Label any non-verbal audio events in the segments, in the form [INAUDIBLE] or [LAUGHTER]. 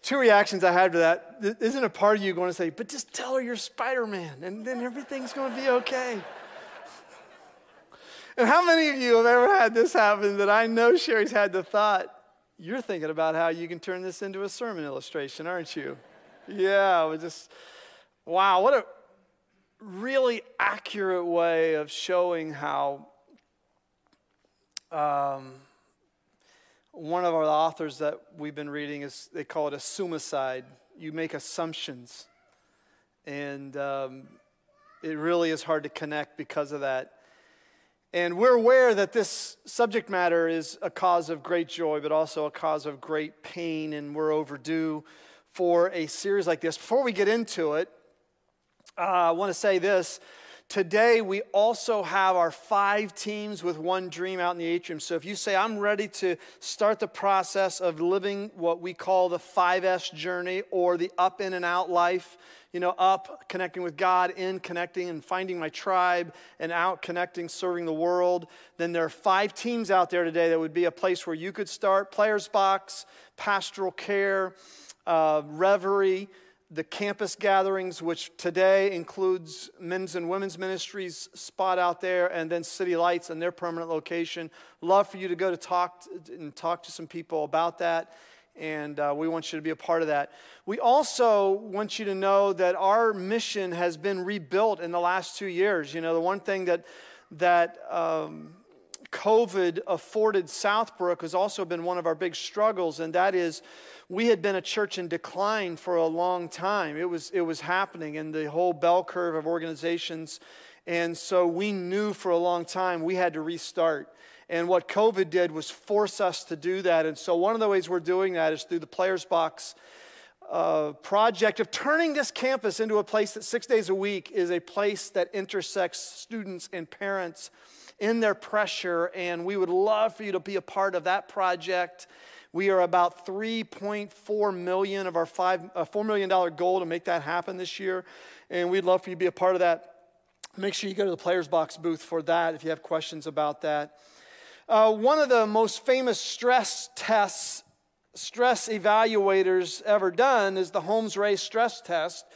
two reactions I had to that. Isn't a part of you going to say, but just tell her you're Spider Man and then everything's going to be okay? and how many of you have ever had this happen that I know Sherry's had the thought, you're thinking about how you can turn this into a sermon illustration, aren't you? yeah, we just, wow, what a really accurate way of showing how. Um, one of our authors that we've been reading is they call it a suicide. You make assumptions, and um, it really is hard to connect because of that. And we're aware that this subject matter is a cause of great joy, but also a cause of great pain, and we're overdue for a series like this. Before we get into it, uh, I want to say this. Today, we also have our five teams with one dream out in the atrium. So, if you say, I'm ready to start the process of living what we call the 5S journey or the up, in, and out life, you know, up, connecting with God, in, connecting and finding my tribe, and out, connecting, serving the world, then there are five teams out there today that would be a place where you could start Players Box, Pastoral Care, uh, Reverie the campus gatherings, which today includes men's and women's ministries spot out there, and then City Lights and their permanent location. Love for you to go to talk to, and talk to some people about that, and uh, we want you to be a part of that. We also want you to know that our mission has been rebuilt in the last two years. You know, the one thing that that um, COVID afforded Southbrook has also been one of our big struggles, and that is we had been a church in decline for a long time. It was, it was happening in the whole bell curve of organizations. And so we knew for a long time we had to restart. And what COVID did was force us to do that. And so one of the ways we're doing that is through the Players Box uh, project of turning this campus into a place that six days a week is a place that intersects students and parents in their pressure. And we would love for you to be a part of that project. We are about 3.4 million of our five, uh, $4 million goal to make that happen this year. And we'd love for you to be a part of that. Make sure you go to the Players Box booth for that if you have questions about that. Uh, one of the most famous stress tests, stress evaluators ever done is the Holmes Rahe stress test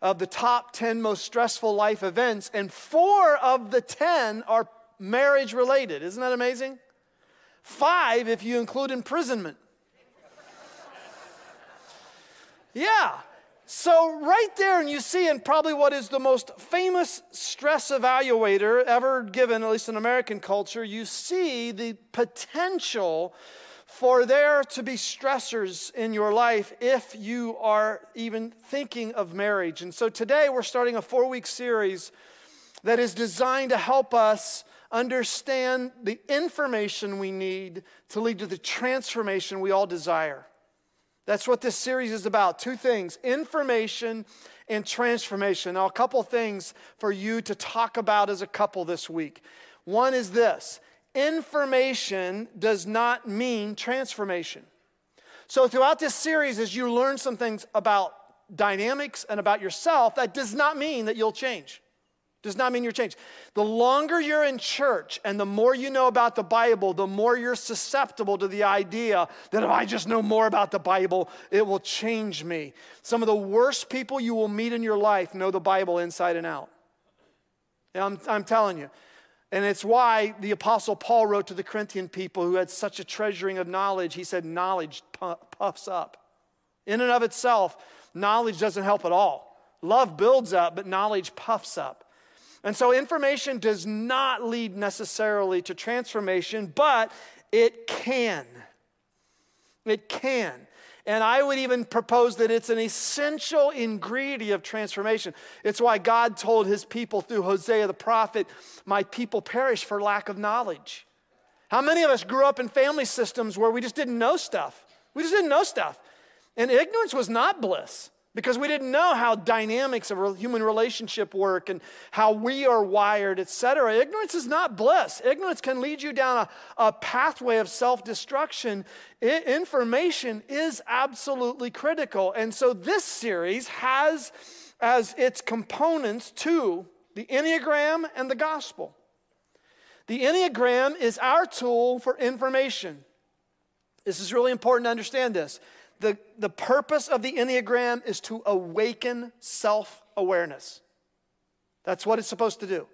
of the top 10 most stressful life events, and four of the 10 are marriage related. Isn't that amazing? Five if you include imprisonment. Yeah. So, right there, and you see in probably what is the most famous stress evaluator ever given, at least in American culture, you see the potential for there to be stressors in your life if you are even thinking of marriage. And so, today we're starting a four week series that is designed to help us understand the information we need to lead to the transformation we all desire. That's what this series is about. Two things information and transformation. Now, a couple things for you to talk about as a couple this week. One is this information does not mean transformation. So, throughout this series, as you learn some things about dynamics and about yourself, that does not mean that you'll change does not mean you're changed. The longer you're in church and the more you know about the Bible, the more you're susceptible to the idea that if I just know more about the Bible, it will change me. Some of the worst people you will meet in your life know the Bible inside and out. And I'm, I'm telling you. And it's why the Apostle Paul wrote to the Corinthian people who had such a treasuring of knowledge. He said, Knowledge puffs up. In and of itself, knowledge doesn't help at all. Love builds up, but knowledge puffs up. And so information does not lead necessarily to transformation, but it can. It can. And I would even propose that it's an essential ingredient of transformation. It's why God told his people through Hosea the prophet, My people perish for lack of knowledge. How many of us grew up in family systems where we just didn't know stuff? We just didn't know stuff. And ignorance was not bliss because we didn't know how dynamics of human relationship work and how we are wired, etc. Ignorance is not bliss. Ignorance can lead you down a, a pathway of self destruction. information is absolutely critical. And so this series has as its components two the Enneagram and the gospel. The Enneagram is our tool for information. This is really important to understand this. The, the purpose of the Enneagram is to awaken self awareness. That's what it's supposed to do.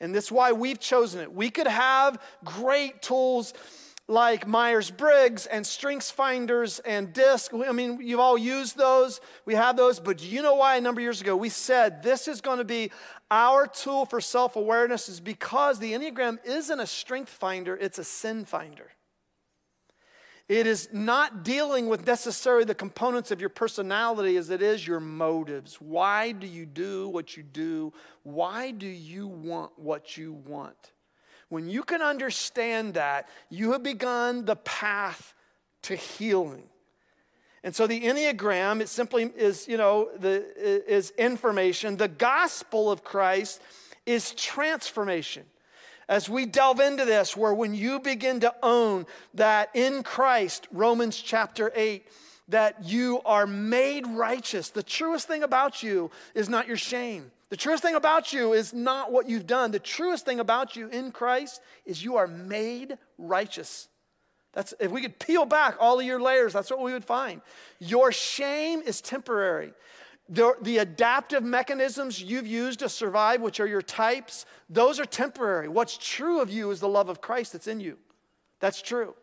And that's why we've chosen it. We could have great tools like Myers Briggs and Strengths Finders and DISC. I mean, you've all used those. We have those. But you know why a number of years ago we said this is going to be our tool for self awareness is because the Enneagram isn't a strength finder, it's a sin finder. It is not dealing with necessarily the components of your personality as it is your motives. Why do you do what you do? Why do you want what you want? When you can understand that, you have begun the path to healing. And so the Enneagram, it simply is, you know, the, is information. The gospel of Christ is transformation as we delve into this, where when you begin to own that in Christ, Romans chapter 8, that you are made righteous. The truest thing about you is not your shame. The truest thing about you is not what you've done. The truest thing about you in Christ is you are made righteous. That's if we could peel back all of your layers, that's what we would find. Your shame is temporary. The, the, adaptive mechanisms you've used to survive, which are your types, those are temporary. What's true of you is the love of Christ that's in you. That's true.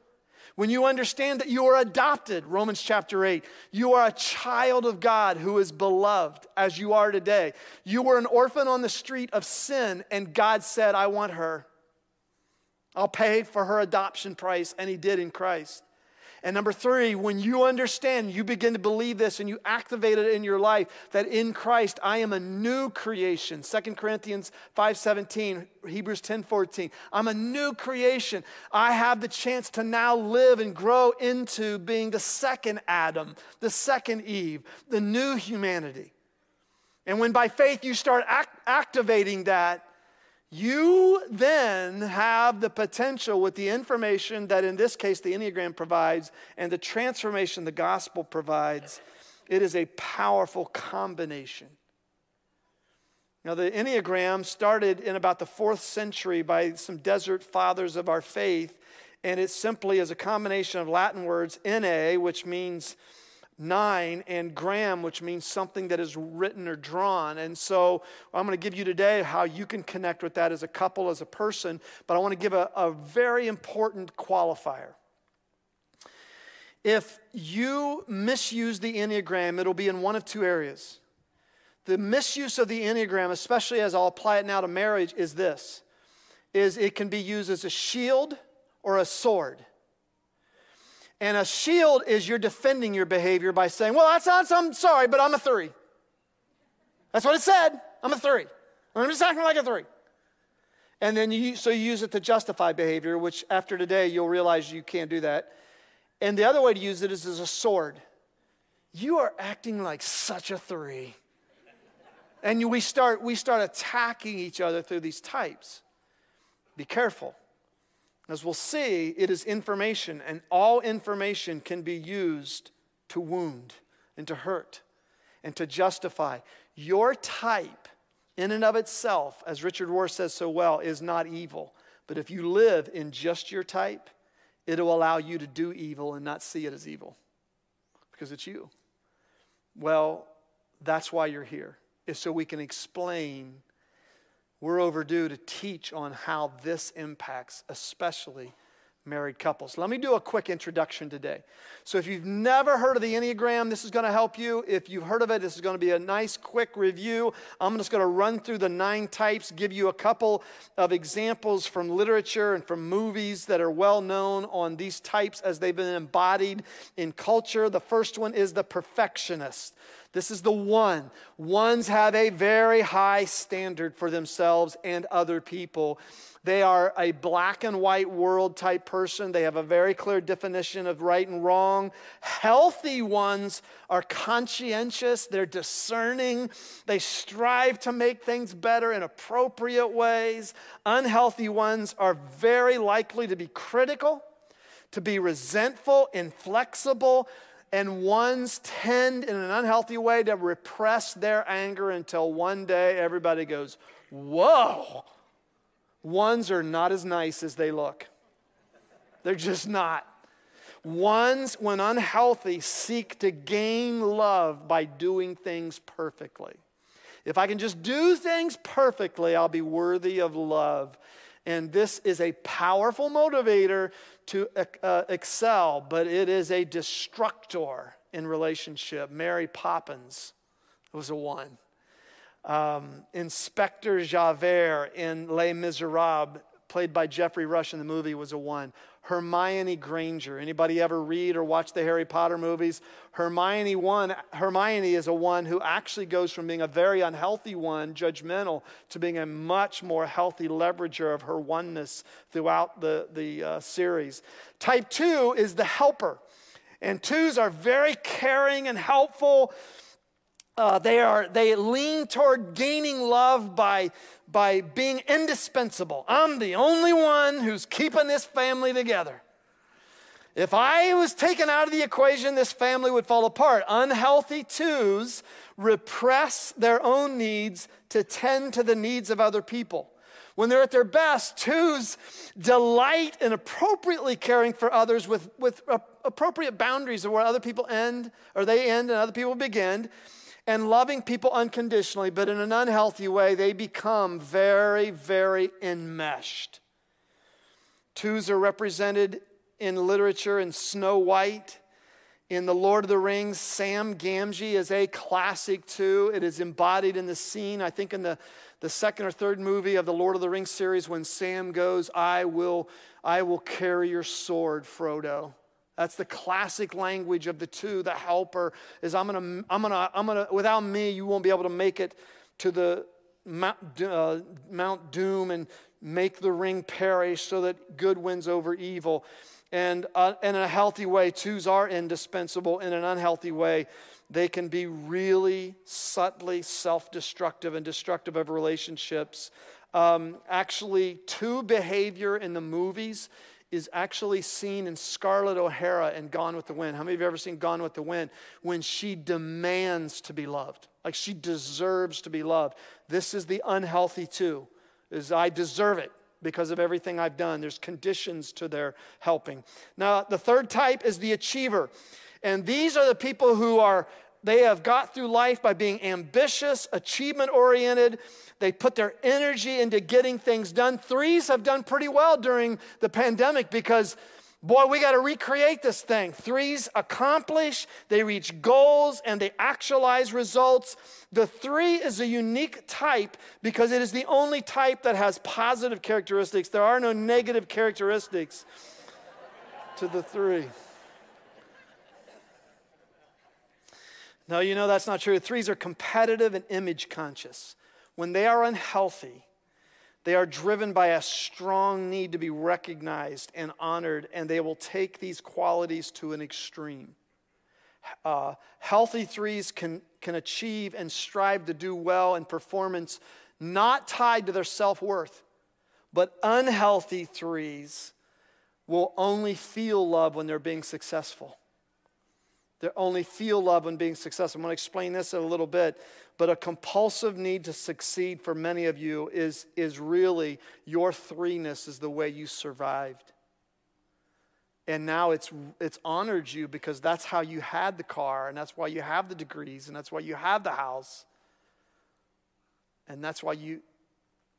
When you understand that you are adopted, Romans chapter 8, you are a child of God who is beloved as you are today. You were an orphan on the street of sin, and God said, I want her. I'll pay for her adoption price, and He did in Christ. And number three, when you understand, you begin to believe this and you activate it in your life that in Christ I am a new creation. 2 Corinthians 5:17, Hebrews 10:14. I'm a new creation. I have the chance to now live and grow into being the second Adam, the second Eve, the new humanity. And when by faith you start act- activating that, you then have the potential with the information that, in this case, the Enneagram provides and the transformation the gospel provides. It is a powerful combination. Now, the Enneagram started in about the fourth century by some desert fathers of our faith, and it simply is a combination of Latin words, enne, which means nine and gram, which means something that is written or drawn. And so I'm going to give you today how you can connect with that as a couple, as a person, but I want to give a, a very important qualifier. If you misuse the Enneagram, it'll be in one of two areas. The misuse of the Enneagram, especially as I'll apply it now to marriage, is this is it can be used as a shield or a sword. And a shield is you're defending your behavior by saying, well, that's not, I'm sorry, but I'm a three. That's what it said. I'm a three. I'm just acting like a three. And then you, so you use it to justify behavior, which after today you'll realize you can't do that. And the other way to use it is as a sword. You are acting like such a three. And we start, we start attacking each other through these types. Be careful. As we'll see, it is information, and all information can be used to wound and to hurt and to justify. Your type, in and of itself, as Richard Rohr says so well, is not evil. But if you live in just your type, it'll allow you to do evil and not see it as evil because it's you. Well, that's why you're here, is so we can explain we're overdue to teach on how this impacts, especially married couples. Let me do a quick introduction today. So, if you've never heard of the Enneagram, this is going to help you. If you've heard of it, this is going to be a nice, quick review. I'm just going to run through the nine types, give you a couple of examples from literature and from movies that are well known on these types as they've been embodied in culture. The first one is the perfectionist. This is the one. Ones have a very high standard for themselves and other people. They are a black and white world type person. They have a very clear definition of right and wrong. Healthy ones are conscientious, they're discerning, they strive to make things better in appropriate ways. Unhealthy ones are very likely to be critical, to be resentful, inflexible, and ones tend in an unhealthy way to repress their anger until one day everybody goes, Whoa! Ones are not as nice as they look. They're just not. Ones, when unhealthy, seek to gain love by doing things perfectly. If I can just do things perfectly, I'll be worthy of love. And this is a powerful motivator to uh, excel, but it is a destructor in relationship. Mary Poppins was a one. Um, Inspector Javert in Les Miserables, played by Geoffrey Rush in the movie, was a one. Hermione Granger. Anybody ever read or watch the Harry Potter movies? Hermione one, Hermione is a one who actually goes from being a very unhealthy one, judgmental, to being a much more healthy leverager of her oneness throughout the, the uh, series. Type two is the helper. And twos are very caring and helpful. Uh, they, are, they lean toward gaining love by by being indispensable. I'm the only one who's keeping this family together. If I was taken out of the equation, this family would fall apart. Unhealthy twos repress their own needs to tend to the needs of other people. When they're at their best, twos delight in appropriately caring for others with, with appropriate boundaries of where other people end, or they end and other people begin and loving people unconditionally, but in an unhealthy way, they become very, very enmeshed. Twos are represented in literature in Snow White. In The Lord of the Rings, Sam Gamgee is a classic too. It is embodied in the scene, I think, in the, the second or third movie of the Lord of the Rings series when Sam goes, I will, I will carry your sword, Frodo. That's the classic language of the two. The helper is I'm gonna, I'm gonna, I'm gonna, without me, you won't be able to make it to the Mount, uh, Mount Doom and make the ring perish so that good wins over evil. And uh, in a healthy way, twos are indispensable. In an unhealthy way, they can be really subtly self destructive and destructive of relationships. Um, actually, two behavior in the movies is actually seen in Scarlett O'Hara in Gone with the Wind. How many of you have ever seen Gone with the Wind? When she demands to be loved, like she deserves to be loved. This is the unhealthy too, is I deserve it because of everything I've done. There's conditions to their helping. Now, the third type is the achiever. And these are the people who are they have got through life by being ambitious, achievement oriented. They put their energy into getting things done. Threes have done pretty well during the pandemic because, boy, we got to recreate this thing. Threes accomplish, they reach goals, and they actualize results. The three is a unique type because it is the only type that has positive characteristics. There are no negative characteristics to the three. No, you know that's not true. Threes are competitive and image conscious. When they are unhealthy, they are driven by a strong need to be recognized and honored, and they will take these qualities to an extreme. Uh, healthy threes can, can achieve and strive to do well in performance not tied to their self worth, but unhealthy threes will only feel love when they're being successful. They only feel love when being successful. I'm going to explain this in a little bit, but a compulsive need to succeed for many of you is, is really your threeness is the way you survived. And now it's, it's honored you because that's how you had the car, and that's why you have the degrees, and that's why you have the house. And that's why you,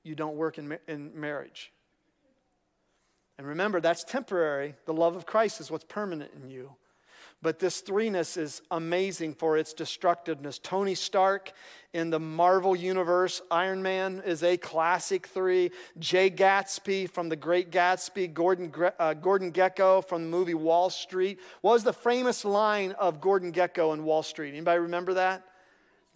you don't work in, in marriage. And remember, that's temporary. The love of Christ is what's permanent in you. But this threeness is amazing for its destructiveness. Tony Stark in the Marvel Universe, Iron Man is a classic three. Jay Gatsby from The Great Gatsby, Gordon, uh, Gordon Gekko from the movie Wall Street. What was the famous line of Gordon Gekko in Wall Street? Anybody remember that?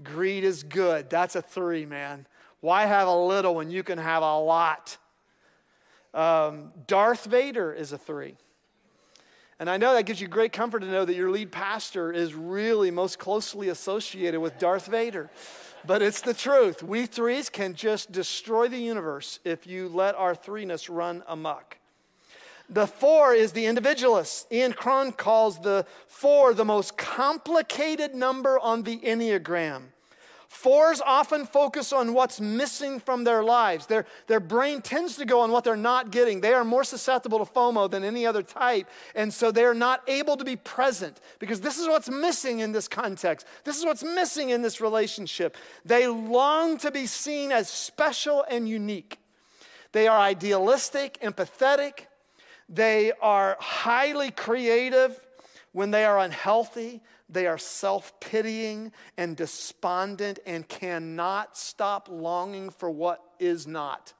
Greed is good. That's a three, man. Why have a little when you can have a lot? Um, Darth Vader is a three. And I know that gives you great comfort to know that your lead pastor is really most closely associated with Darth Vader. But it's the truth. We threes can just destroy the universe if you let our threeness run amok. The four is the individualist. Ian Cron calls the four the most complicated number on the Enneagram. Fours often focus on what's missing from their lives. Their, their brain tends to go on what they're not getting. They are more susceptible to FOMO than any other type, and so they're not able to be present because this is what's missing in this context. This is what's missing in this relationship. They long to be seen as special and unique. They are idealistic, empathetic. They are highly creative when they are unhealthy. They are self pitying and despondent and cannot stop longing for what is not.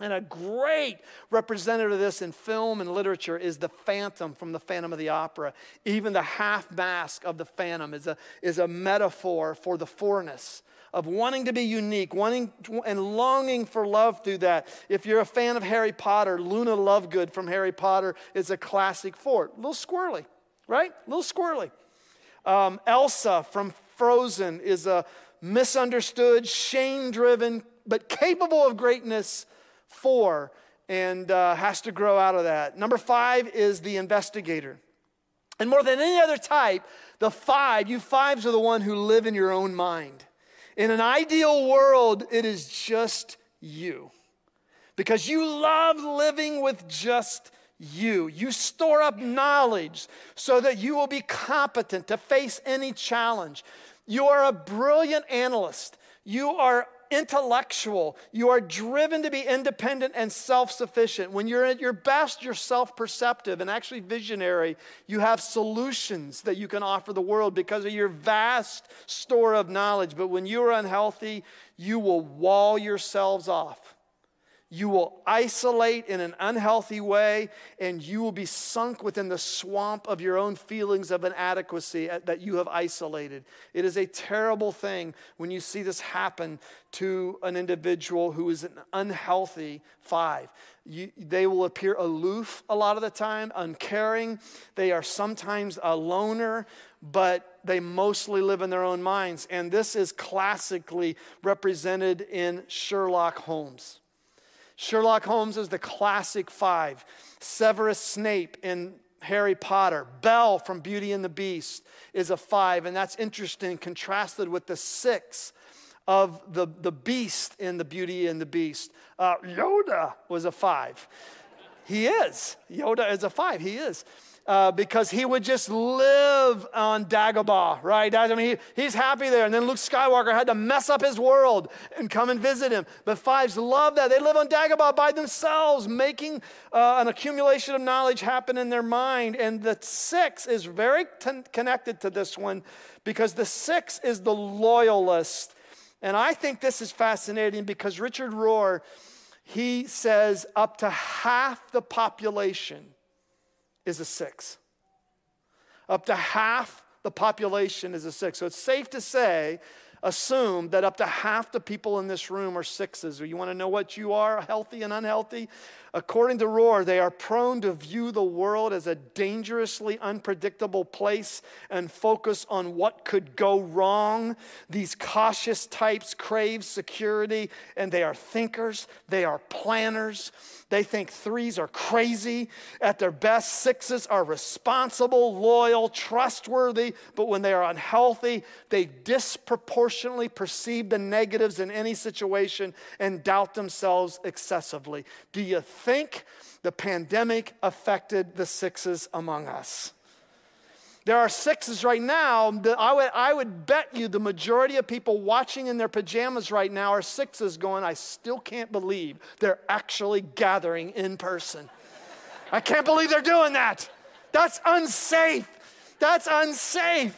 And a great representative of this in film and literature is the Phantom from the Phantom of the Opera. Even the half mask of the Phantom is a, is a metaphor for the fourness of wanting to be unique, wanting to, and longing for love through that. If you're a fan of Harry Potter, Luna Lovegood from Harry Potter is a classic for it. A little squirrely, right? A little squirrely. Um, Elsa from Frozen is a misunderstood, shame driven, but capable of greatness four and uh, has to grow out of that. Number five is the investigator. And more than any other type, the five, you fives are the one who live in your own mind. In an ideal world, it is just you. Because you love living with just you. You store up knowledge so that you will be competent to face any challenge. You are a brilliant analyst. You are intellectual. You are driven to be independent and self sufficient. When you're at your best, you're self perceptive and actually visionary. You have solutions that you can offer the world because of your vast store of knowledge. But when you are unhealthy, you will wall yourselves off. You will isolate in an unhealthy way, and you will be sunk within the swamp of your own feelings of inadequacy uh, that you have isolated. It is a terrible thing when you see this happen to an individual who is an unhealthy five. You, they will appear aloof a lot of the time, uncaring. They are sometimes a loner, but they mostly live in their own minds. And this is classically represented in Sherlock Holmes. Sherlock Holmes is the classic five. Severus Snape in Harry Potter. Belle from Beauty and the Beast is a five, and that's interesting, contrasted with the six of the, the beast in the Beauty and the Beast. Uh, Yoda was a five. He is. Yoda is a five. He is uh, because he would just live on Dagobah, right? I mean, he, he's happy there. And then Luke Skywalker had to mess up his world and come and visit him. But fives love that. They live on Dagobah by themselves, making uh, an accumulation of knowledge happen in their mind. And the six is very t- connected to this one because the six is the loyalist. And I think this is fascinating because Richard Rohr, he says up to half the population is a six. Up to half the population is a six. So it's safe to say, assume that up to half the people in this room are sixes. Or you want to know what you are, healthy and unhealthy? According to Rohr, they are prone to view the world as a dangerously unpredictable place and focus on what could go wrong. These cautious types crave security, and they are thinkers, they are planners. They think threes are crazy. At their best, sixes are responsible, loyal, trustworthy, but when they are unhealthy, they disproportionately perceive the negatives in any situation and doubt themselves excessively. Do you think the pandemic affected the sixes among us. There are sixes right now. That I, would, I would bet you the majority of people watching in their pajamas right now are sixes going, I still can't believe they're actually gathering in person. I can't believe they're doing that. That's unsafe. That's unsafe.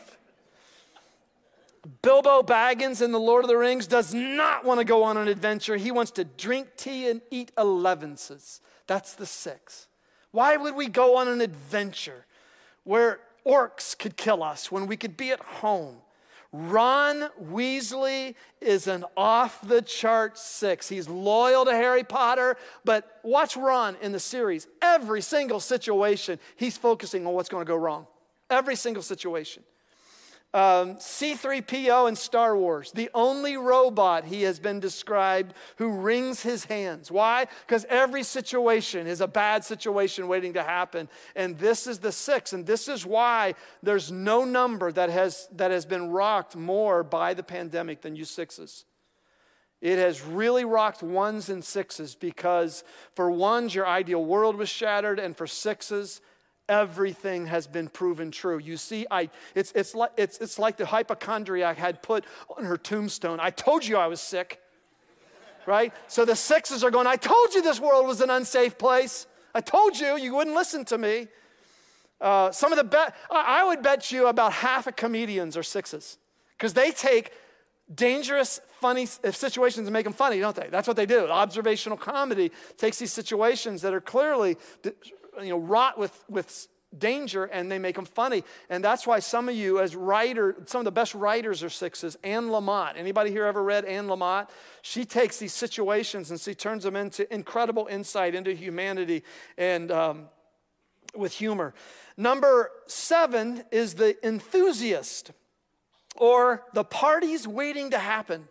Bilbo Baggins in The Lord of the Rings does not want to go on an adventure. He wants to drink tea and eat elevenses. That's the six. Why would we go on an adventure where orcs could kill us when we could be at home? Ron Weasley is an off the chart six. He's loyal to Harry Potter, but watch Ron in the series. Every single situation, he's focusing on what's going to go wrong. Every single situation. Um, C3PO in Star Wars, the only robot he has been described who wrings his hands. Why? Because every situation is a bad situation waiting to happen. And this is the six. And this is why there's no number that has, that has been rocked more by the pandemic than you sixes. It has really rocked ones and sixes because for ones, your ideal world was shattered, and for sixes, everything has been proven true. You see, I, it's, it's, like, it's, it's like the hypochondriac had put on her tombstone I told you I was sick, right? So the sixes are going, I told you this world was an unsafe place. I told you, you wouldn't listen to me. Uh, some of the best, I would bet you about half of comedians are sixes because they take dangerous, funny situations and make them funny, don't they? That's what they do. Observational comedy takes these situations that are clearly you know, rot with, with danger and they make them funny. And that's why some of you, as writer, some of the best writers are sixes. Anne Lamott. Anybody here ever read Anne Lamott? She takes these situations and she turns them into incredible insight into humanity and um, with humor. Number seven is the enthusiast or the parties waiting to happen.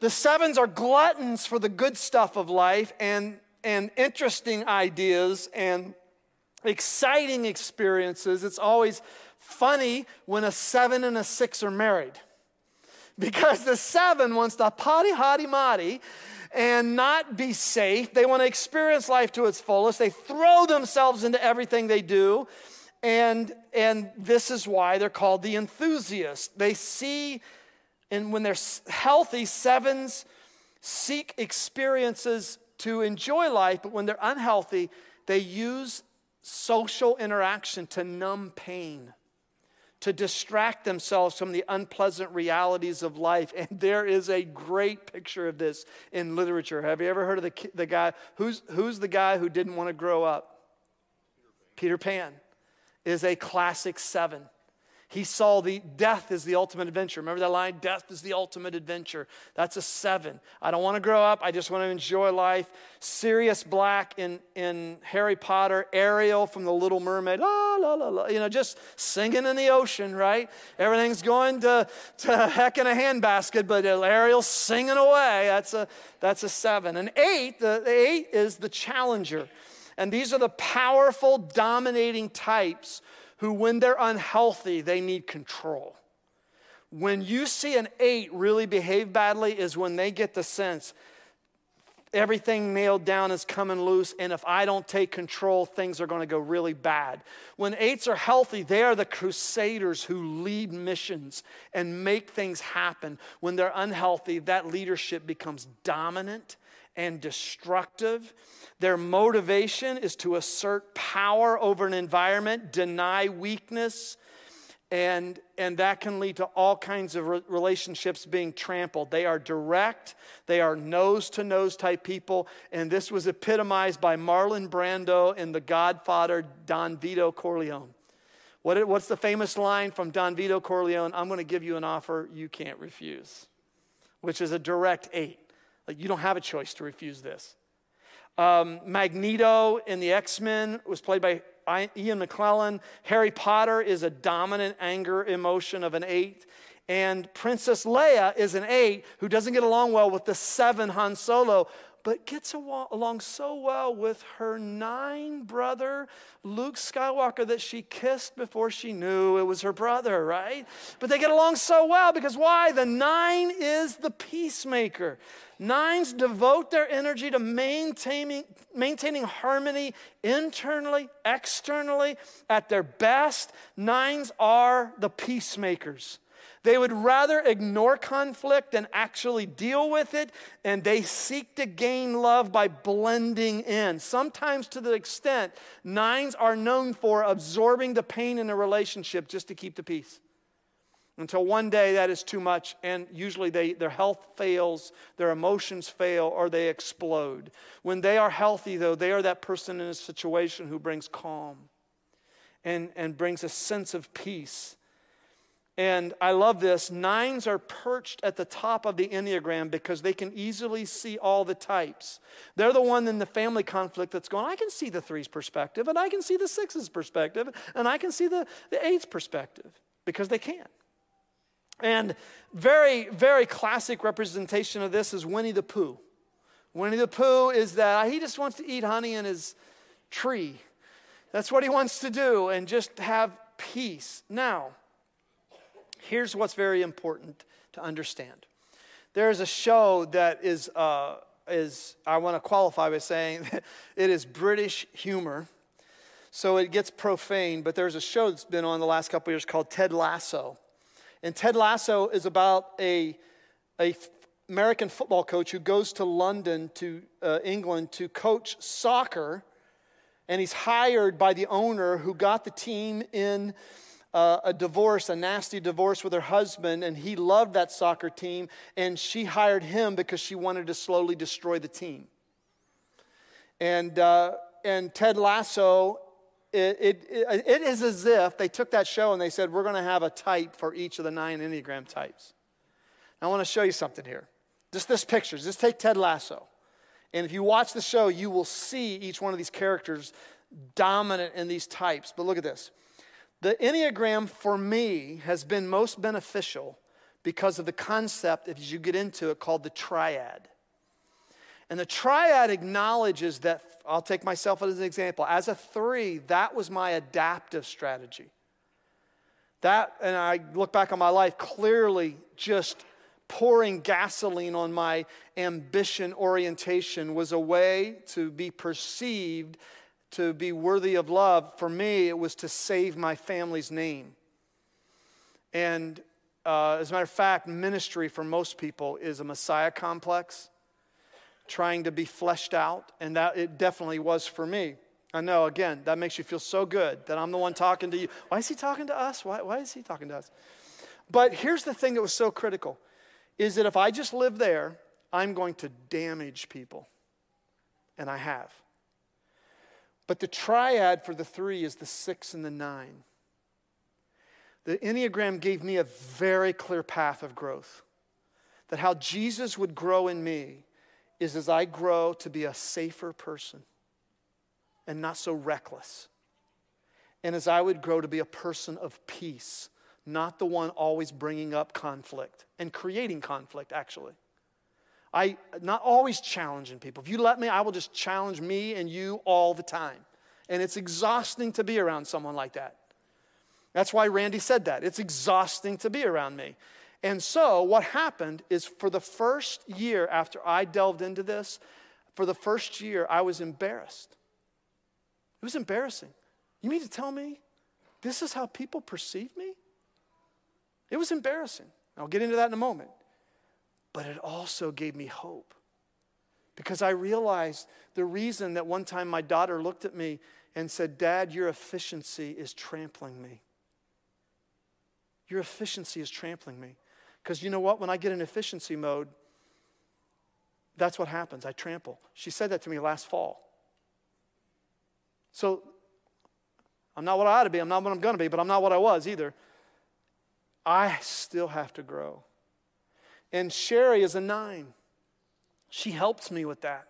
The sevens are gluttons for the good stuff of life and and interesting ideas and exciting experiences. It's always funny when a seven and a six are married [LAUGHS] because the seven wants to potty hotty motty and not be safe. They want to experience life to its fullest. They throw themselves into everything they do. And, and this is why they're called the enthusiast. They see, and when they're healthy, sevens seek experiences to enjoy life, but when they're unhealthy, they use social interaction to numb pain, to distract themselves from the unpleasant realities of life. And [LAUGHS] there is a great picture of this in literature. Have you ever heard of the, the guy? Who's, who's the guy who didn't want to grow up? Peter Pan, Peter Pan is a classic seven. He saw the death is the ultimate adventure. Remember that line? Death is the ultimate adventure. That's a seven. I don't want to grow up. I just want to enjoy life. Sirius Black in, in Harry Potter, Ariel from The Little Mermaid, la, la, la, la, you know, just singing in the ocean, right? Everything's going to, to heck in a handbasket, but Ariel's singing away. That's a, that's a seven. And eight, the, the eight is the challenger. And these are the powerful, dominating types who, when they're unhealthy, they need control. When you see an eight really behave badly, is when they get the sense everything nailed down is coming loose, and if I don't take control, things are going to go really bad. When eights are healthy, they are the crusaders who lead missions and make things happen. When they're unhealthy, that leadership becomes dominant and destructive. Their motivation is to assert power over an environment, deny weakness, and, and that can lead to all kinds of re- relationships being trampled. They are direct, they are nose to nose type people, and this was epitomized by Marlon Brando in The Godfather, Don Vito Corleone. What, what's the famous line from Don Vito Corleone? I'm going to give you an offer you can't refuse, which is a direct eight. Like, you don't have a choice to refuse this. Um, Magneto in the X Men was played by Ian McKellen. Harry Potter is a dominant anger emotion of an eight. And Princess Leia is an eight who doesn't get along well with the seven Han Solo, but gets along so well with her nine brother, Luke Skywalker, that she kissed before she knew it was her brother, right? But they get along so well because why? The nine is the peacemaker. Nines devote their energy to maintaining, maintaining harmony internally, externally, at their best. Nines are the peacemakers. They would rather ignore conflict than actually deal with it, and they seek to gain love by blending in. Sometimes, to the extent, nines are known for absorbing the pain in a relationship just to keep the peace until one day that is too much, and usually they, their health fails, their emotions fail, or they explode. When they are healthy, though, they are that person in a situation who brings calm and, and brings a sense of peace. And I love this. Nines are perched at the top of the Enneagram because they can easily see all the types. They're the one in the family conflict that's going, I can see the three's perspective, and I can see the six's perspective, and I can see the, the eight's perspective because they can. And very, very classic representation of this is Winnie the Pooh. Winnie the Pooh is that he just wants to eat honey in his tree. That's what he wants to do and just have peace. Now, here's what's very important to understand there is a show that is, uh, is I want to qualify by saying [LAUGHS] it is British humor. So it gets profane, but there's a show that's been on the last couple years called Ted Lasso. And Ted Lasso is about a, a American football coach who goes to London, to uh, England, to coach soccer. And he's hired by the owner who got the team in uh, a divorce, a nasty divorce with her husband. And he loved that soccer team. And she hired him because she wanted to slowly destroy the team. And, uh, and Ted Lasso it, it, it is as if they took that show and they said, We're going to have a type for each of the nine Enneagram types. I want to show you something here. Just this picture. Just take Ted Lasso. And if you watch the show, you will see each one of these characters dominant in these types. But look at this. The Enneagram for me has been most beneficial because of the concept, as you get into it, called the triad. And the triad acknowledges that, I'll take myself as an example. As a three, that was my adaptive strategy. That, and I look back on my life, clearly just pouring gasoline on my ambition orientation was a way to be perceived to be worthy of love. For me, it was to save my family's name. And uh, as a matter of fact, ministry for most people is a Messiah complex, trying to be fleshed out, and that it definitely was for me. I know, again, that makes you feel so good that I'm the one talking to you. Why is he talking to us? Why, why is he talking to us? But here's the thing that was so critical is that if I just live there, I'm going to damage people. And I have. But the triad for the three is the six and the nine. The Enneagram gave me a very clear path of growth. That how Jesus would grow in me is as I grow to be a safer person and not so reckless. And as I would grow to be a person of peace not the one always bringing up conflict and creating conflict, actually. I not always challenging people. If you let me, I will just challenge me and you all the time. And it's exhausting to be around someone like that. That's why Randy said that. It's exhausting to be around me. And so, what happened is for the first year after I delved into this, for the first year, I was embarrassed. It was embarrassing. You mean to tell me this is how people perceive me? It was embarrassing. I'll get into that in a moment. But it also gave me hope because I realized the reason that one time my daughter looked at me and said, Dad, your efficiency is trampling me. Your efficiency is trampling me. Because you know what? When I get in efficiency mode, that's what happens. I trample. She said that to me last fall. So I'm not what I ought to be. I'm not what I'm going to be, but I'm not what I was either. I still have to grow. And Sherry is a nine. She helps me with that.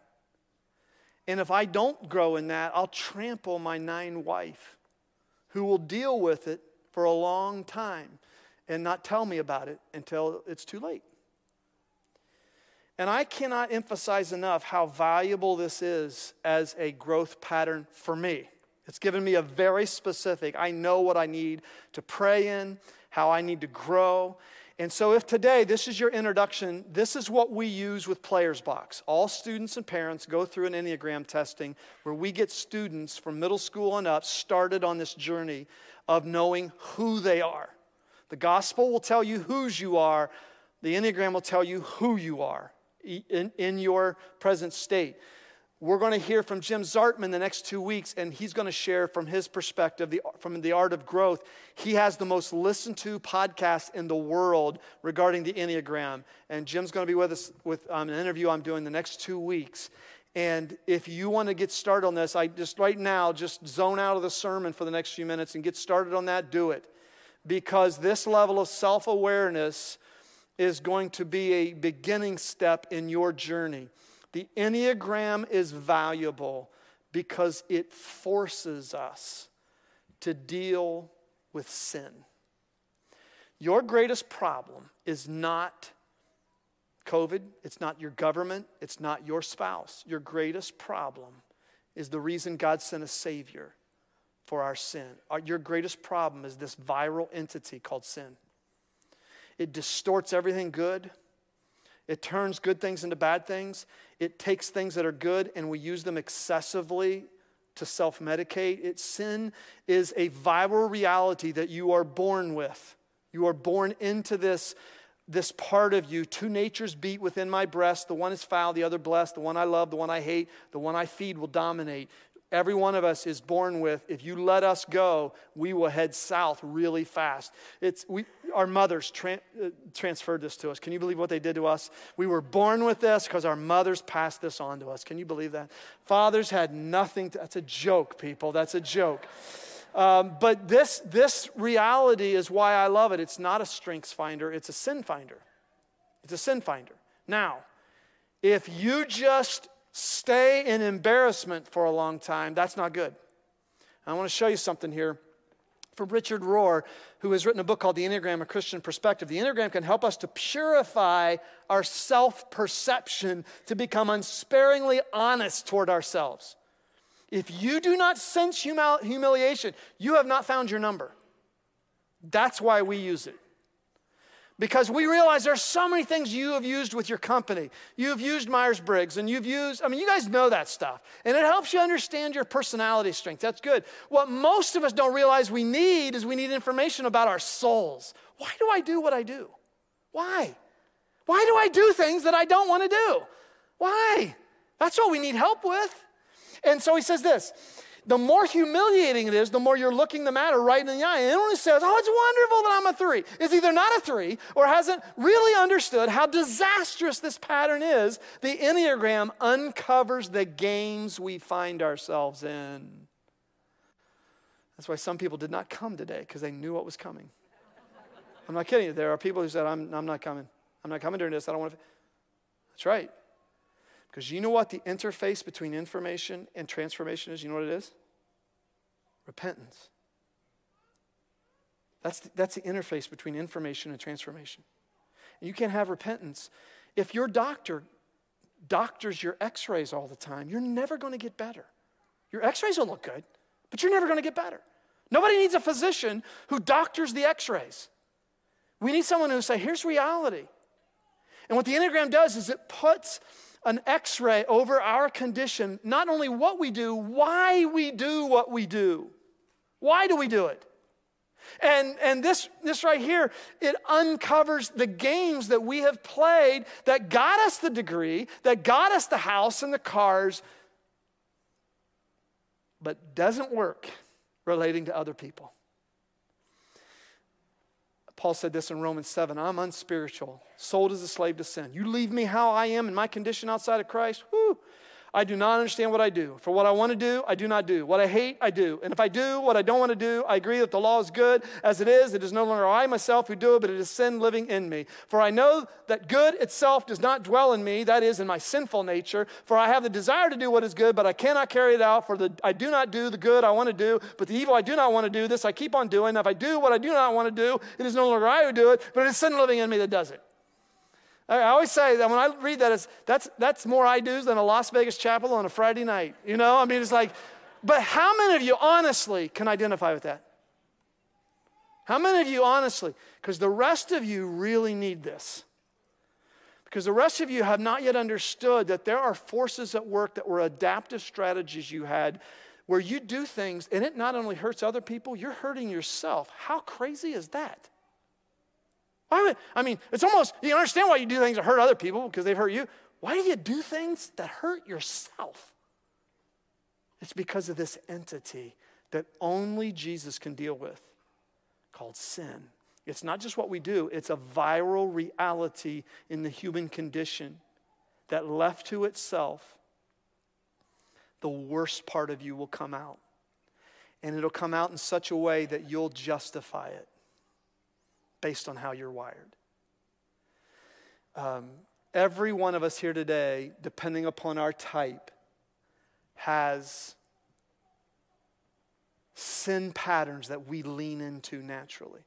And if I don't grow in that, I'll trample my nine wife who will deal with it for a long time and not tell me about it until it's too late. And I cannot emphasize enough how valuable this is as a growth pattern for me. It's given me a very specific, I know what I need to pray in, how I need to grow. And so, if today this is your introduction, this is what we use with Players Box. All students and parents go through an Enneagram testing where we get students from middle school and up started on this journey of knowing who they are. The gospel will tell you whose you are, the Enneagram will tell you who you are in, in your present state. We're going to hear from Jim Zartman the next two weeks, and he's going to share from his perspective, the, from the art of growth. He has the most listened to podcast in the world regarding the Enneagram. And Jim's going to be with us with um, an interview I'm doing the next two weeks. And if you want to get started on this, I just right now, just zone out of the sermon for the next few minutes and get started on that, do it. Because this level of self awareness is going to be a beginning step in your journey. The Enneagram is valuable because it forces us to deal with sin. Your greatest problem is not COVID, it's not your government, it's not your spouse. Your greatest problem is the reason God sent a Savior for our sin. Your greatest problem is this viral entity called sin. It distorts everything good. It turns good things into bad things. It takes things that are good and we use them excessively to self medicate. It sin is a viral reality that you are born with. You are born into this, this part of you. Two natures beat within my breast. The one is foul, the other blessed. The one I love, the one I hate, the one I feed will dominate. Every one of us is born with, if you let us go, we will head south really fast. It's, we, our mothers tra- uh, transferred this to us. Can you believe what they did to us? We were born with this because our mothers passed this on to us. Can you believe that? Fathers had nothing to, that's a joke, people. That's a joke. Um, but this, this reality is why I love it. It's not a strengths finder, it's a sin finder. It's a sin finder. Now, if you just stay in embarrassment for a long time, that's not good. I want to show you something here from Richard Rohr, who has written a book called The Enneagram, A Christian Perspective. The Enneagram can help us to purify our self perception to become unsparingly honest toward ourselves. If you do not sense humiliation, you have not found your number. That's why we use it. Because we realize there's so many things you have used with your company. You've used Myers Briggs and you've used, I mean, you guys know that stuff. And it helps you understand your personality strength. That's good. What most of us don't realize we need is we need information about our souls. Why do I do what I do? Why? Why do I do things that I don't want to do? Why? That's what we need help with. And so he says this the more humiliating it is, the more you're looking the matter right in the eye. And it only says, oh, it's wonderful that I'm a three. Is either not a three or hasn't really understood how disastrous this pattern is. The Enneagram uncovers the games we find ourselves in. That's why some people did not come today, because they knew what was coming. I'm not kidding you. There are people who said, I'm, I'm not coming. I'm not coming during this. I don't want to. That's right. Because you know what the interface between information and transformation is? You know what it is? Repentance. That's the, that's the interface between information and transformation. And you can't have repentance. If your doctor doctors your x rays all the time, you're never going to get better. Your x rays will look good, but you're never going to get better. Nobody needs a physician who doctors the x rays. We need someone who say, here's reality. And what the Enneagram does is it puts an x ray over our condition, not only what we do, why we do what we do. Why do we do it? And, and this, this right here, it uncovers the games that we have played that got us the degree, that got us the house and the cars, but doesn't work relating to other people. Paul said this in Romans 7 I'm unspiritual, sold as a slave to sin. You leave me how I am in my condition outside of Christ, whoo, I do not understand what I do. For what I want to do, I do not do. What I hate, I do. And if I do what I don't want to do, I agree that the law is good as it is. It is no longer I myself who do it, but it is sin living in me. For I know that good itself does not dwell in me, that is, in my sinful nature. For I have the desire to do what is good, but I cannot carry it out. For the, I do not do the good I want to do, but the evil I do not want to do, this I keep on doing. If I do what I do not want to do, it is no longer I who do it, but it is sin living in me that does it. I always say that when I read that, it's, that's, that's more I do's than a Las Vegas chapel on a Friday night. You know, I mean, it's like, but how many of you honestly can identify with that? How many of you honestly? Because the rest of you really need this. Because the rest of you have not yet understood that there are forces at work that were adaptive strategies you had where you do things and it not only hurts other people, you're hurting yourself. How crazy is that? Why I mean, it's almost, you understand why you do things that hurt other people because they've hurt you. Why do you do things that hurt yourself? It's because of this entity that only Jesus can deal with called sin. It's not just what we do, it's a viral reality in the human condition that left to itself, the worst part of you will come out. And it'll come out in such a way that you'll justify it based on how you're wired. Um, every one of us here today, depending upon our type, has sin patterns that we lean into naturally.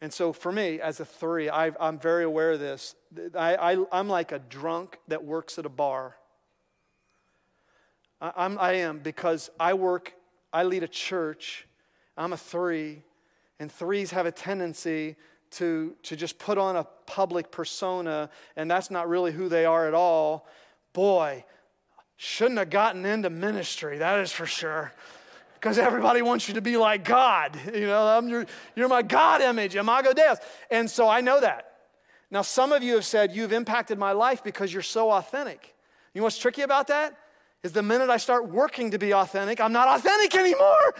And so for me, as a three, I, am very aware of this. I, I'm like a drunk that works at a bar. I, I'm, I am because I work, I lead a church. I'm a three, and threes have a tendency to, to just put on a public persona, and that's not really who they are at all. Boy, shouldn't have gotten into ministry, that is for sure because everybody wants you to be like God. You know, I'm your, you're my God image, Imago Deus. And so I know that. Now, some of you have said, You've impacted my life because you're so authentic. You know what's tricky about that? Is the minute I start working to be authentic, I'm not authentic anymore.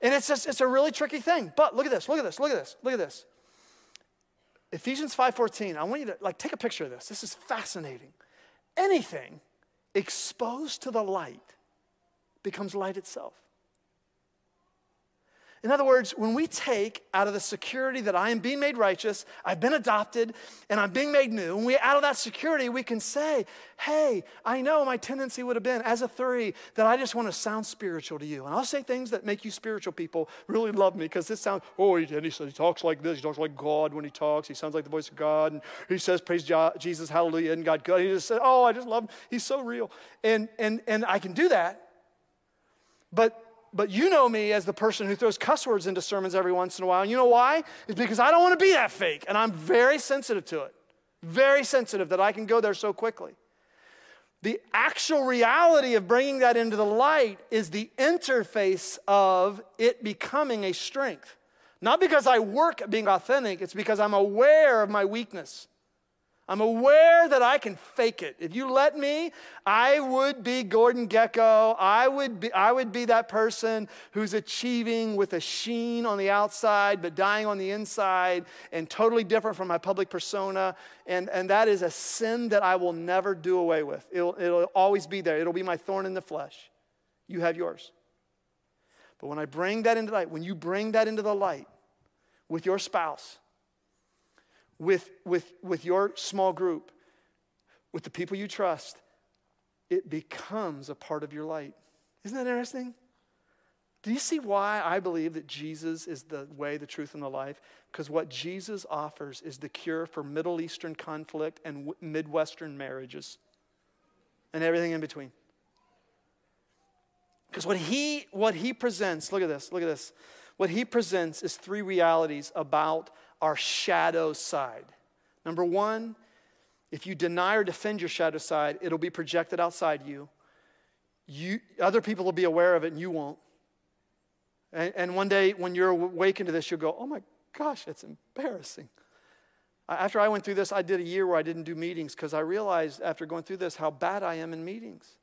And it's just, it's a really tricky thing. But look at this, look at this, look at this, look at this. Ephesians 5:14. I want you to like take a picture of this. This is fascinating. Anything exposed to the light becomes light itself. In other words, when we take out of the security that I am being made righteous, I've been adopted, and I'm being made new, and we out of that security, we can say, Hey, I know my tendency would have been as a three that I just want to sound spiritual to you. And I'll say things that make you spiritual people really love me because this sounds, oh, he, he, he talks like this. He talks like God when he talks. He sounds like the voice of God. And he says, Praise Jesus, hallelujah, and God good. He just says, Oh, I just love him. He's so real. And, and, and I can do that but but you know me as the person who throws cuss words into sermons every once in a while. And you know why? It's because I don't want to be that fake. And I'm very sensitive to it. Very sensitive that I can go there so quickly. The actual reality of bringing that into the light is the interface of it becoming a strength. Not because I work at being authentic, it's because I'm aware of my weakness. I'm aware that I can fake it. If you let me, I would be Gordon Gekko. I would be, I would be that person who's achieving with a sheen on the outside, but dying on the inside, and totally different from my public persona. And, and that is a sin that I will never do away with. It'll, it'll always be there, it'll be my thorn in the flesh. You have yours. But when I bring that into light, when you bring that into the light with your spouse, with, with, with your small group, with the people you trust, it becomes a part of your light. Isn't that interesting? Do you see why I believe that Jesus is the way, the truth, and the life? Because what Jesus offers is the cure for Middle Eastern conflict and Midwestern marriages and everything in between. Because what he, what he presents, look at this, look at this. What he presents is three realities about our shadow side. Number one, if you deny or defend your shadow side, it'll be projected outside you. you other people will be aware of it and you won't. And, and one day when you're awakened to this, you'll go, oh my gosh, that's embarrassing. After I went through this, I did a year where I didn't do meetings because I realized after going through this how bad I am in meetings.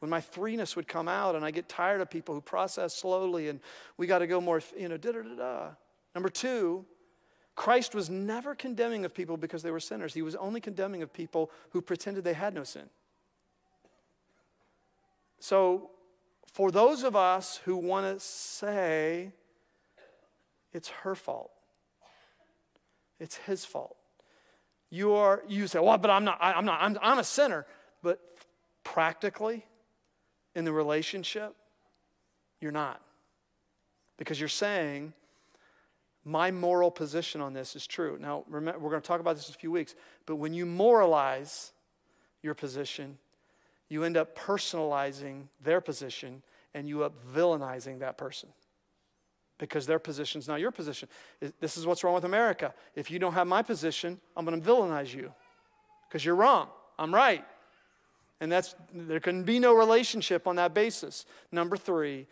When my threeness would come out and I get tired of people who process slowly and we got to go more, you know, da da da da. Number two, Christ was never condemning of people because they were sinners. He was only condemning of people who pretended they had no sin. So, for those of us who want to say it's her fault, it's his fault. You are you say, well, but I'm not, I, am not, I'm, I'm a sinner. But practically, in the relationship, you're not. Because you're saying, my moral position on this is true. Now, remember, we're going to talk about this in a few weeks, but when you moralize your position, you end up personalizing their position and you up villainizing that person because their position is not your position. This is what's wrong with America. If you don't have my position, I'm going to villainize you because you're wrong. I'm right. And that's there can be no relationship on that basis. Number 3,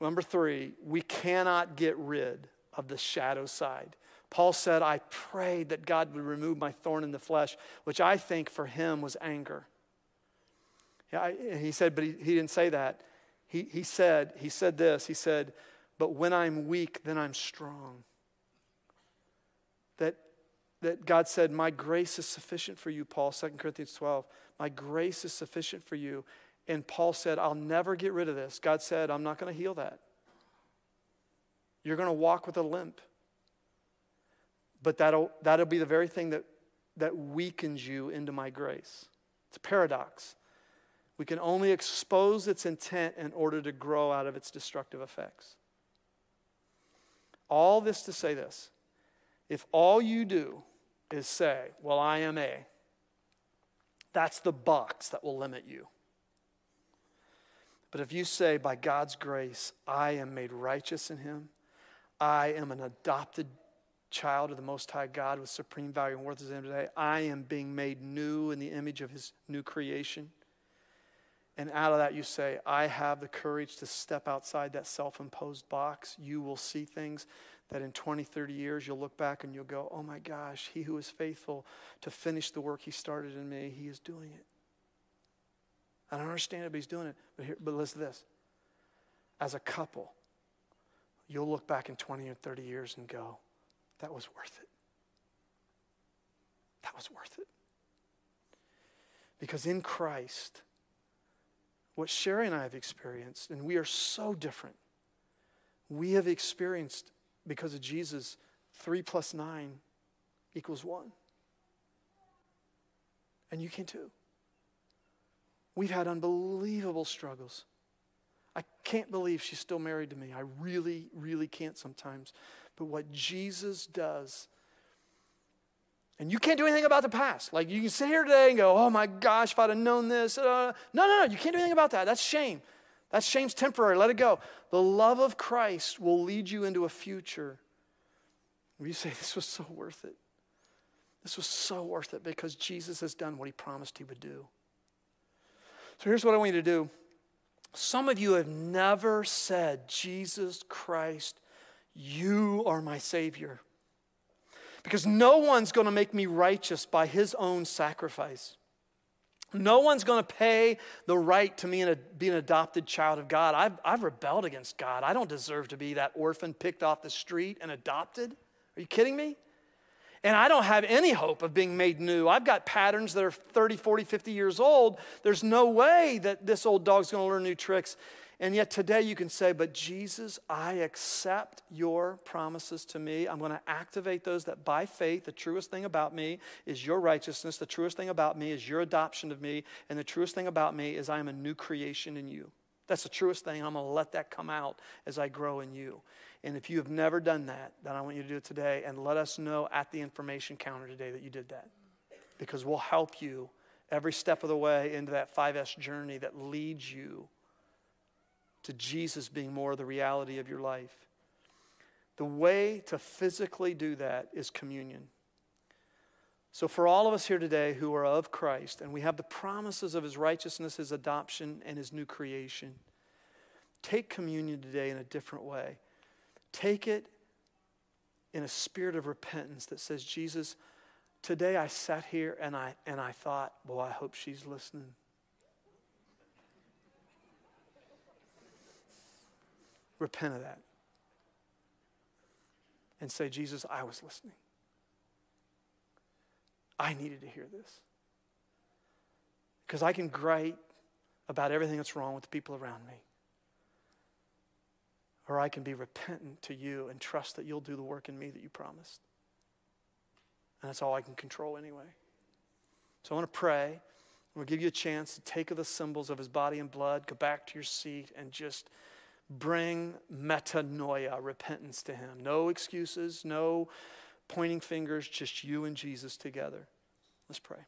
number 3, we cannot get rid of the shadow side. Paul said, I prayed that God would remove my thorn in the flesh, which I think for him was anger. Yeah, he said, but he, he didn't say that. He, he said, he said this. He said, but when I'm weak, then I'm strong. That, that God said, My grace is sufficient for you, Paul, 2 Corinthians 12. My grace is sufficient for you. And Paul said, I'll never get rid of this. God said, I'm not going to heal that. You're going to walk with a limp. But that'll, that'll be the very thing that, that weakens you into my grace. It's a paradox. We can only expose its intent in order to grow out of its destructive effects. All this to say this if all you do is say, Well, I am a, that's the box that will limit you. But if you say, By God's grace, I am made righteous in Him, I am an adopted child of the Most High God with supreme value and worth as in today, I am being made new in the image of His new creation. And out of that, you say, I have the courage to step outside that self imposed box. You will see things that in 20, 30 years, you'll look back and you'll go, oh my gosh, he who is faithful to finish the work he started in me, he is doing it. I don't understand it, but he's doing it. But, here, but listen to this. As a couple, you'll look back in 20 or 30 years and go, that was worth it. That was worth it. Because in Christ, what Sherry and I have experienced, and we are so different, we have experienced because of Jesus, three plus nine equals one. And you can too. We've had unbelievable struggles. I can't believe she's still married to me. I really, really can't sometimes. But what Jesus does, and you can't do anything about the past. Like you can sit here today and go, oh my gosh, if I'd have known this. Uh, no, no, no, you can't do anything about that. That's shame. That shame's temporary. Let it go. The love of Christ will lead you into a future where you say, This was so worth it. This was so worth it because Jesus has done what he promised he would do. So here's what I want you to do. Some of you have never said, Jesus Christ, you are my Savior. Because no one's going to make me righteous by his own sacrifice. No one's going to pay the right to me and be an adopted child of God. I've, I've rebelled against God. I don't deserve to be that orphan picked off the street and adopted. Are you kidding me? And I don't have any hope of being made new. I've got patterns that are 30, 40, 50 years old. There's no way that this old dog's to learn new tricks. And yet today you can say, But Jesus, I accept your promises to me. I'm going to activate those that by faith, the truest thing about me is your righteousness. The truest thing about me is your adoption of me. And the truest thing about me is I am a new creation in you. That's the truest thing. I'm going to let that come out as I grow in you. And if you have never done that, then I want you to do it today and let us know at the information counter today that you did that. Because we'll help you every step of the way into that 5S journey that leads you to Jesus being more the reality of your life. The way to physically do that is communion. So, for all of us here today who are of Christ and we have the promises of his righteousness, his adoption, and his new creation, take communion today in a different way. Take it in a spirit of repentance that says, Jesus, today I sat here and I, and I thought, boy, I hope she's listening. Repent of that. And say, Jesus, I was listening. I needed to hear this. Because I can gripe about everything that's wrong with the people around me. Or I can be repentant to you and trust that you'll do the work in me that you promised. And that's all I can control anyway. So I want to pray. We'll give you a chance to take of the symbols of his body and blood, go back to your seat, and just bring metanoia, repentance to Him. No excuses, no pointing fingers, just you and Jesus together. Let's pray.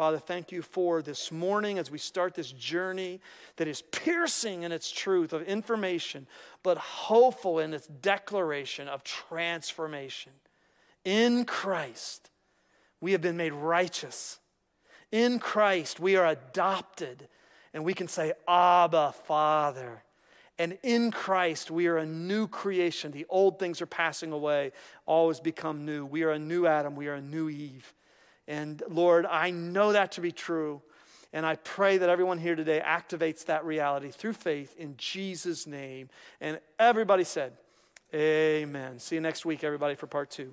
Father, thank you for this morning as we start this journey that is piercing in its truth of information, but hopeful in its declaration of transformation. In Christ, we have been made righteous. In Christ, we are adopted, and we can say, Abba, Father. And in Christ, we are a new creation. The old things are passing away, always become new. We are a new Adam, we are a new Eve. And Lord, I know that to be true. And I pray that everyone here today activates that reality through faith in Jesus' name. And everybody said, Amen. See you next week, everybody, for part two.